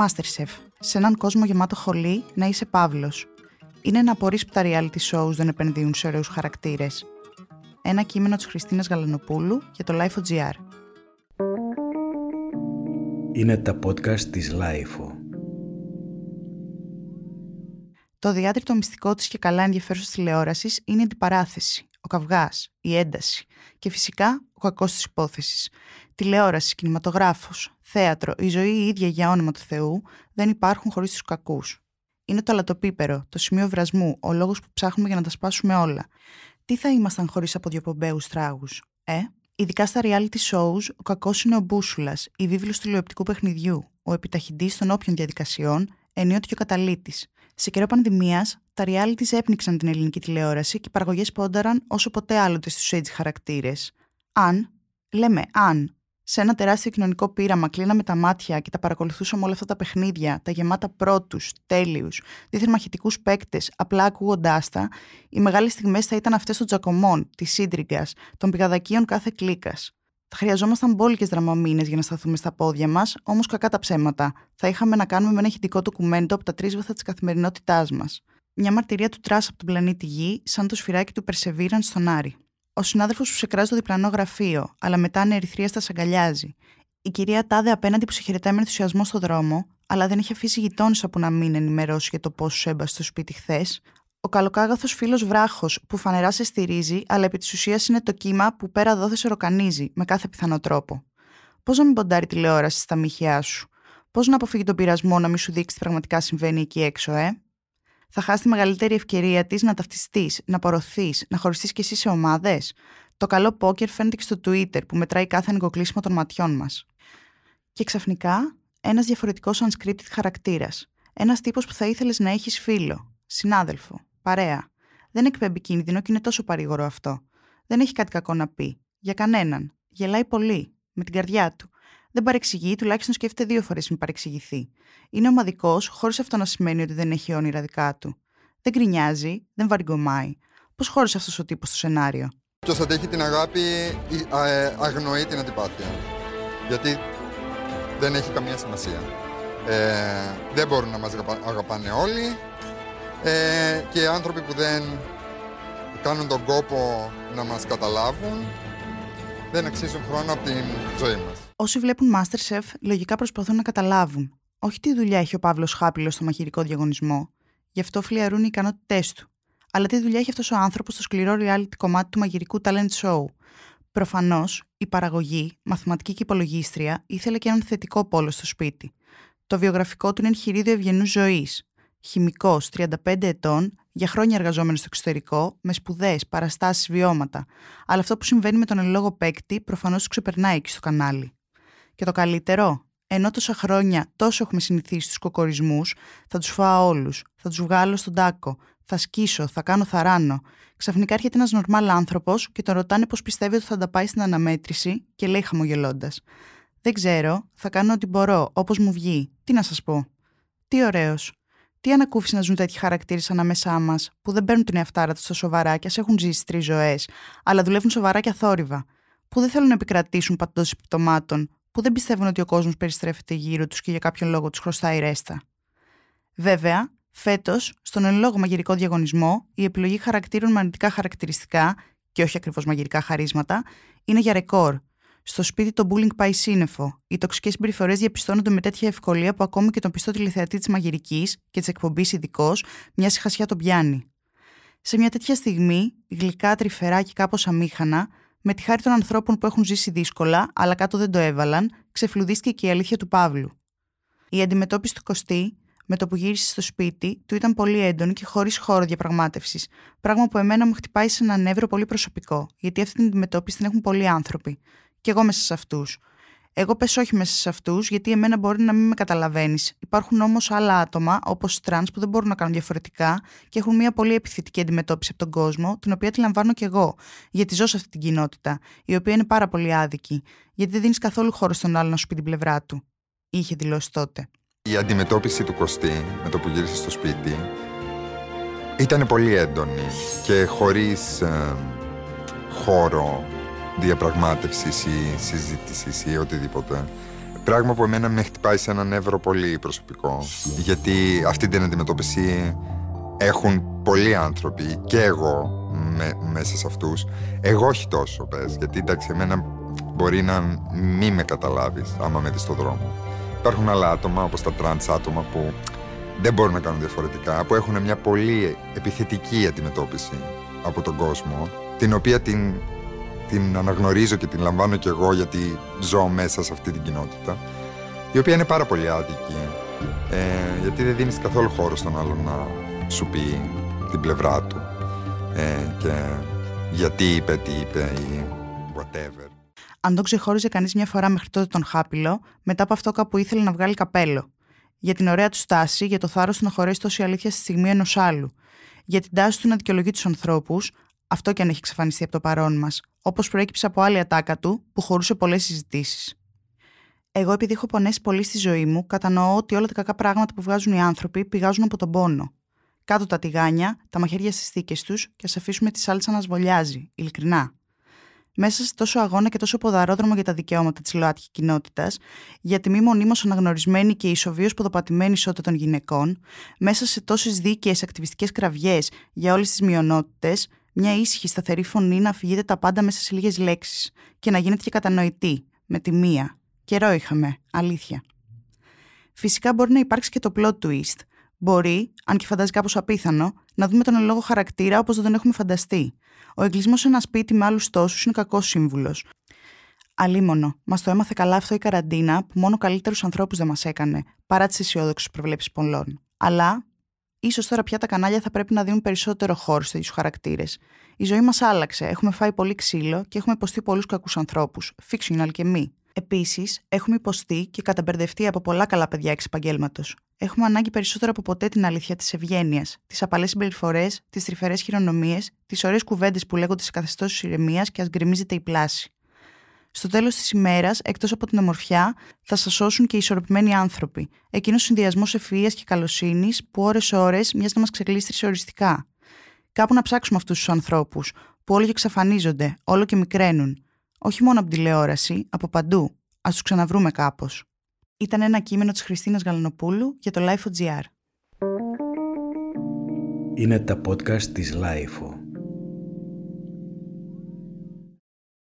Masterchef. Σε έναν κόσμο γεμάτο χολή να είσαι Παύλος. Είναι να απορρεί που τα reality shows δεν επενδύουν σε ωραίους χαρακτήρες. Ένα κείμενο της Χριστίνας Γαλανοπούλου για το Life.gr. Είναι τα podcast της Life. Το διάτριτο μυστικό της και καλά ενδιαφέρουσας τηλεόρασης είναι η αντιπαράθεση, ο καυγάς, η ένταση και φυσικά ο κακός της υπόθεσης. Τηλεόραση, κινηματογράφος, θέατρο, η ζωή η ίδια για όνομα του Θεού δεν υπάρχουν χωρίς τους κακούς. Είναι το αλατοπίπερο, το σημείο βρασμού, ο λόγος που ψάχνουμε για να τα σπάσουμε όλα. Τι θα ήμασταν χωρίς από διοπομπαίου τράγους, ε; Ειδικά στα reality shows, ο κακός είναι ο μπούσουλας, η βίβλος τηλεοπτικού παιχνιδιού, ο επιταχυντής των όποιων διαδικασιών, ενίοτε και ο καταλήτης. Σε καιρό πανδημίας, τα reality έπνιξαν την ελληνική τηλεόραση και οι παραγωγές πόνταραν όσο ποτέ άλλοτε στους έτσι χαρακτήρες. Αν, λέμε αν, σε ένα τεράστιο κοινωνικό πείραμα κλείναμε τα μάτια και τα παρακολουθούσαμε όλα αυτά τα παιχνίδια, τα γεμάτα πρώτους, τέλειους, δίθεν μαχητικούς παίκτες, απλά ακούγοντάς τα, οι μεγάλες στιγμές θα ήταν αυτές των τζακωμών, της σύντριγκας, των πηγαδακίων κάθε κλίκας. Θα χρειαζόμασταν μπόλικες δραμαμίνες για να σταθούμε στα πόδια μας, όμως κακά τα ψέματα. Θα είχαμε να κάνουμε με ένα ηχητικό ντοκουμέντο από τα τρίσβαθα της καθημερινότητάς μας. Μια μαρτυρία του Τρας από τον πλανήτη Γη, σαν το σφυράκι του Περσεβίραν στον Άρη. Ο συνάδελφος που σε κράζει το διπλανό γραφείο, αλλά μετά ανερυθρία στα σαγκαλιάζει. Η κυρία Τάδε απέναντι που σε χαιρετάει με ενθουσιασμό στο δρόμο, αλλά δεν έχει αφήσει γειτόνισσα που να μην ενημερώσει για το πώς σου έμπασε στο σπίτι χθες. Ο καλοκάγαθος φίλος βράχος που φανερά σε στηρίζει, αλλά επί της ουσίας είναι το κύμα που πέρα δόθε σε ροκανίζει με κάθε πιθανό τρόπο. Πώς να μην ποντάρει τηλεόραση στα μύχια σου; Πώς να αποφύγει τον πειρασμό να μην σου δείξει τι πραγματικά συμβαίνει εκεί έξω, ε; Θα χάσει τη μεγαλύτερη ευκαιρία της να ταυτιστείς, να απορροθεί, να χωριστείς κι εσύ σε ομάδες. Το καλό πόκερ φαίνεται και στο Twitter που μετράει κάθε νοικοκλείσιμο των ματιών μας. Και ξαφνικά ένας διαφορετικός unscripted χαρακτήρας. Ένας τύπος που θα ήθελες να έχεις φίλο, συνάδελφο, παρέα. Δεν εκπέμπει κίνδυνο και είναι τόσο παρήγορο αυτό. Δεν έχει κάτι κακό να πει. Για κανέναν. Γελάει πολύ. Με την καρδιά του δεν παρεξηγεί, τουλάχιστον σκέφτεται δύο φορές μην παρεξηγηθεί. Είναι ομαδικός, χωρίς αυτό να σημαίνει ότι δεν έχει όνειρα δικά του. Δεν γκρινιάζει, δεν βαριγκομάει. Πώς χώρισε αυτός ο τύπος στο σενάριο; Ποιος αντέχει την αγάπη, ε, αγνοεί την αντιπάθεια. Γιατί δεν έχει καμία σημασία. Ε, δεν μπορούν να μας αγαπάνε όλοι ε, και οι άνθρωποι που δεν κάνουν τον κόπο να μας καταλάβουν δεν αξίζουν χρόνο από την ζωή μας. Όσοι βλέπουν Masterchef, λογικά προσπαθούν να καταλάβουν. Όχι τι δουλειά έχει ο Παύλος Χάπηλος στο μαγειρικό διαγωνισμό, γι' αυτό φλιαρούν οι ικανότητές του. Αλλά τι δουλειά έχει αυτός ο άνθρωπος στο σκληρό reality κομμάτι του μαγειρικού talent show. Προφανώς, η παραγωγή, μαθηματική και υπολογίστρια, ήθελε και έναν θετικό πόλο στο σπίτι. Το βιογραφικό του είναι εγχειρίδιο ευγενούς ζωής. Χημικός, 35 ετών, για χρόνια εργαζόμενος στο εξωτερικό, με σπουδέ, παραστάσεις, βιώματα. Αλλά αυτό που συμβαίνει με τον ελλόγο παίκτη προφανώς του ξεπερνάει εκεί στο κανάλι. Και το καλύτερο, ενώ τόσα χρόνια τόσο έχουμε συνηθίσει τους κοκορισμούς, θα τους φάω όλους. Θα τους βγάλω στον τάκο. Θα σκίσω, θα κάνω θαράνο. Ξαφνικά έρχεται ένας νορμάλ άνθρωπος και τον ρωτάνε πώς πιστεύει ότι θα τα πάει στην αναμέτρηση και λέει χαμογελώντας. Δεν ξέρω, θα κάνω ό,τι μπορώ, όπως μου βγει. Τι να σας πω. Τι ωραίος. Τι ανακούφιση να ζουν τέτοιοι χαρακτήρες ανάμεσά μας, που δεν παίρνουν την εαυτάρα τους στα σοβαρά και ας έχουν ζήσει τρεις ζωές, αλλά δουλεύουν σοβαρά και αθόρυβα. Που δεν θέλουν να επικρατήσουν πατώντα επιπτωμάτων, που δεν πιστεύουν ότι ο κόσμος περιστρέφεται γύρω τους και για κάποιον λόγο τους χρωστάει ρέστα. Βέβαια, φέτος, στον εν λόγω μαγειρικό διαγωνισμό, η επιλογή χαρακτήρων με αρνητικά χαρακτηριστικά, και όχι ακριβώς μαγειρικά χαρίσματα, είναι για ρεκόρ. Στο σπίτι το bullying πάει σύννεφο. Οι τοξικές συμπεριφορές διαπιστώνονται με τέτοια ευκολία που ακόμη και τον πιστό τηλεθεατή της μαγειρικής και της εκπομπής ειδικός, μια σιχασιά τον πιάνει. Σε μια τέτοια στιγμή, γλυκά, τρυφερά και κάπως αμήχανα, με τη χάρη των ανθρώπων που έχουν ζήσει δύσκολα, αλλά κάτω δεν το έβαλαν, ξεφλουδίστηκε και η αλήθεια του Παύλου. Η αντιμετώπιση του Κωστή, με το που γύρισε στο σπίτι, του ήταν πολύ έντονη και χωρίς χώρο διαπραγμάτευσης. Πράγμα που εμένα μου χτυπάει σε ένα νεύρο πολύ προσωπικό, γιατί αυτή την αντιμετώπιση την έχουν πολλοί άνθρωποι. Και εγώ μέσα σε αυτούς. Εγώ πες όχι μέσα σε αυτούς, γιατί εμένα μπορεί να μην με καταλαβαίνεις. Υπάρχουν όμως άλλα άτομα, όπως τρανς, που δεν μπορούν να κάνουν διαφορετικά και έχουν μια πολύ επιθετική αντιμετώπιση από τον κόσμο, την οποία τη λαμβάνω κι εγώ. Γιατί ζω σε αυτή την κοινότητα, η οποία είναι πάρα πολύ άδικη. Γιατί δεν δίνεις καθόλου χώρο στον άλλον να σου πει την πλευρά του. Είχε δηλώσει τότε. Η αντιμετώπιση του Κωστή με το που γύρισε στο σπίτι ήταν πολύ έντονη και χωρίς ε, χώρο διαπραγμάτευσης ή συζήτησης ή οτιδήποτε. Πράγμα που εμένα με χτυπάει σε ένα νεύρο πολύ προσωπικό. Γιατί αυτή την αντιμετώπιση έχουν πολλοί άνθρωποι και εγώ με, μέσα σε αυτούς. Εγώ όχι τόσο πες, γιατί εντάξει εμένα μπορεί να μην με καταλάβεις άμα με δεις στον δρόμο. Υπάρχουν άλλα άτομα όπως τα τρανς άτομα που δεν μπορούν να κάνουν διαφορετικά, που έχουν μια πολύ επιθετική αντιμετώπιση από τον κόσμο, την οποία την, την αναγνωρίζω και την λαμβάνω κι εγώ γιατί ζω μέσα σε αυτή την κοινότητα, η οποία είναι πάρα πολύ άδικη, ε, γιατί δεν δίνεις καθόλου χώρο στον άλλον να σου πει την πλευρά του ε, και γιατί είπε, τι είπε ή whatever. Αν τον ξεχώριζε κανείς μια φορά μέχρι τότε τον Χάπιλο, μετά από αυτό κάπου ήθελε να βγάλει καπέλο. Για την ωραία του στάση, για το θάρρος του να χωρέσει τόση αλήθεια στη στιγμή ενός άλλου. Για την τάση του να δικαιολογεί τους ανθρώπους, αυτό και αν έχει εξαφανιστεί από το παρόν μας, όπως προέκυψε από άλλη ατάκα του που χωρούσε πολλές συζητήσεις. Εγώ, επειδή έχω πονέσει πολύ στη ζωή μου, κατανοώ ότι όλα τα κακά πράγματα που βγάζουν οι άνθρωποι πηγάζουν από τον πόνο. Κάτω τα τηγάνια, τα μαχαίρια στις θήκες τους και ας αφήσουμε τη σάλτσα να σβολιάζει, ειλικρινά μέσα σε τόσο αγώνα και τόσο ποδαρόδρομο για τα δικαιώματα της ΛΟΑΤΚΙ κοινότητας, για τη μη μονίμως αναγνωρισμένη και ισοβίως ποδοπατημένη ισότητα των γυναικών, μέσα σε τόσες δίκαιες ακτιβιστικές κραυγές για όλες τις μειονότητες, μια ήσυχη σταθερή φωνή να αφηγείται τα πάντα μέσα σε λίγες λέξεις και να γίνεται και κατανοητή, με τη μία. Καιρό είχαμε, αλήθεια. Φυσικά μπορεί να υπάρξει και το plot twist. Μπορεί, αν και φαντάζει κάπως απίθανο, να δούμε τον ελόγο χαρακτήρα όπως δεν τον έχουμε φανταστεί. Ο εγκλισμός σε ένα σπίτι με άλλους τόσους είναι κακός σύμβουλος. Αλίμονο, μας το έμαθε καλά αυτό η καραντίνα που μόνο καλύτερους ανθρώπους δεν μας έκανε, παρά τις αισιόδοξες προβλέψεις πολλών. Αλλά, ίσως τώρα πια τα κανάλια θα πρέπει να δίνουν περισσότερο χώρο σε τέτοιους χαρακτήρες. Η ζωή μας άλλαξε, έχουμε φάει πολύ ξύλο και έχουμε υποστεί πολλούς κακούς ανθρώπους, fictional και μη. Επίσης, έχουμε υποστεί και καταμπερδευτεί από πολλά καλά παιδιά εξ επαγγέλματος. Έχουμε ανάγκη περισσότερο από ποτέ την αλήθεια της ευγένειας, τις απαλές συμπεριφορές, τις τρυφερές χειρονομίες, τις ωραίες κουβέντες που λέγονται σε καθεστώ ηρεμίας και ας γκρεμίζεται η πλάση. Στο τέλος της ημέρας, εκτός από την ομορφιά, θα σας σώσουν και οι ισορροπημένοι άνθρωποι. Εκείνος συνδυασμός ευφυία και καλοσύνης που ώρε-ώρε μοιάζει να μας ξεκλείστρισε οριστικά. Κάπου να ψάξουμε αυτούς τους ανθρώπους, που όλο και εξαφανίζονται, όλο και μικραίνουν. Όχι μόνο από τηλεόραση, από παντού. Α τους ξαναβρούμε κάπως. Ήταν ένα κείμενο της Χριστίνας Γαλανοπούλου για το Life.gr. Είναι τα podcast της Life.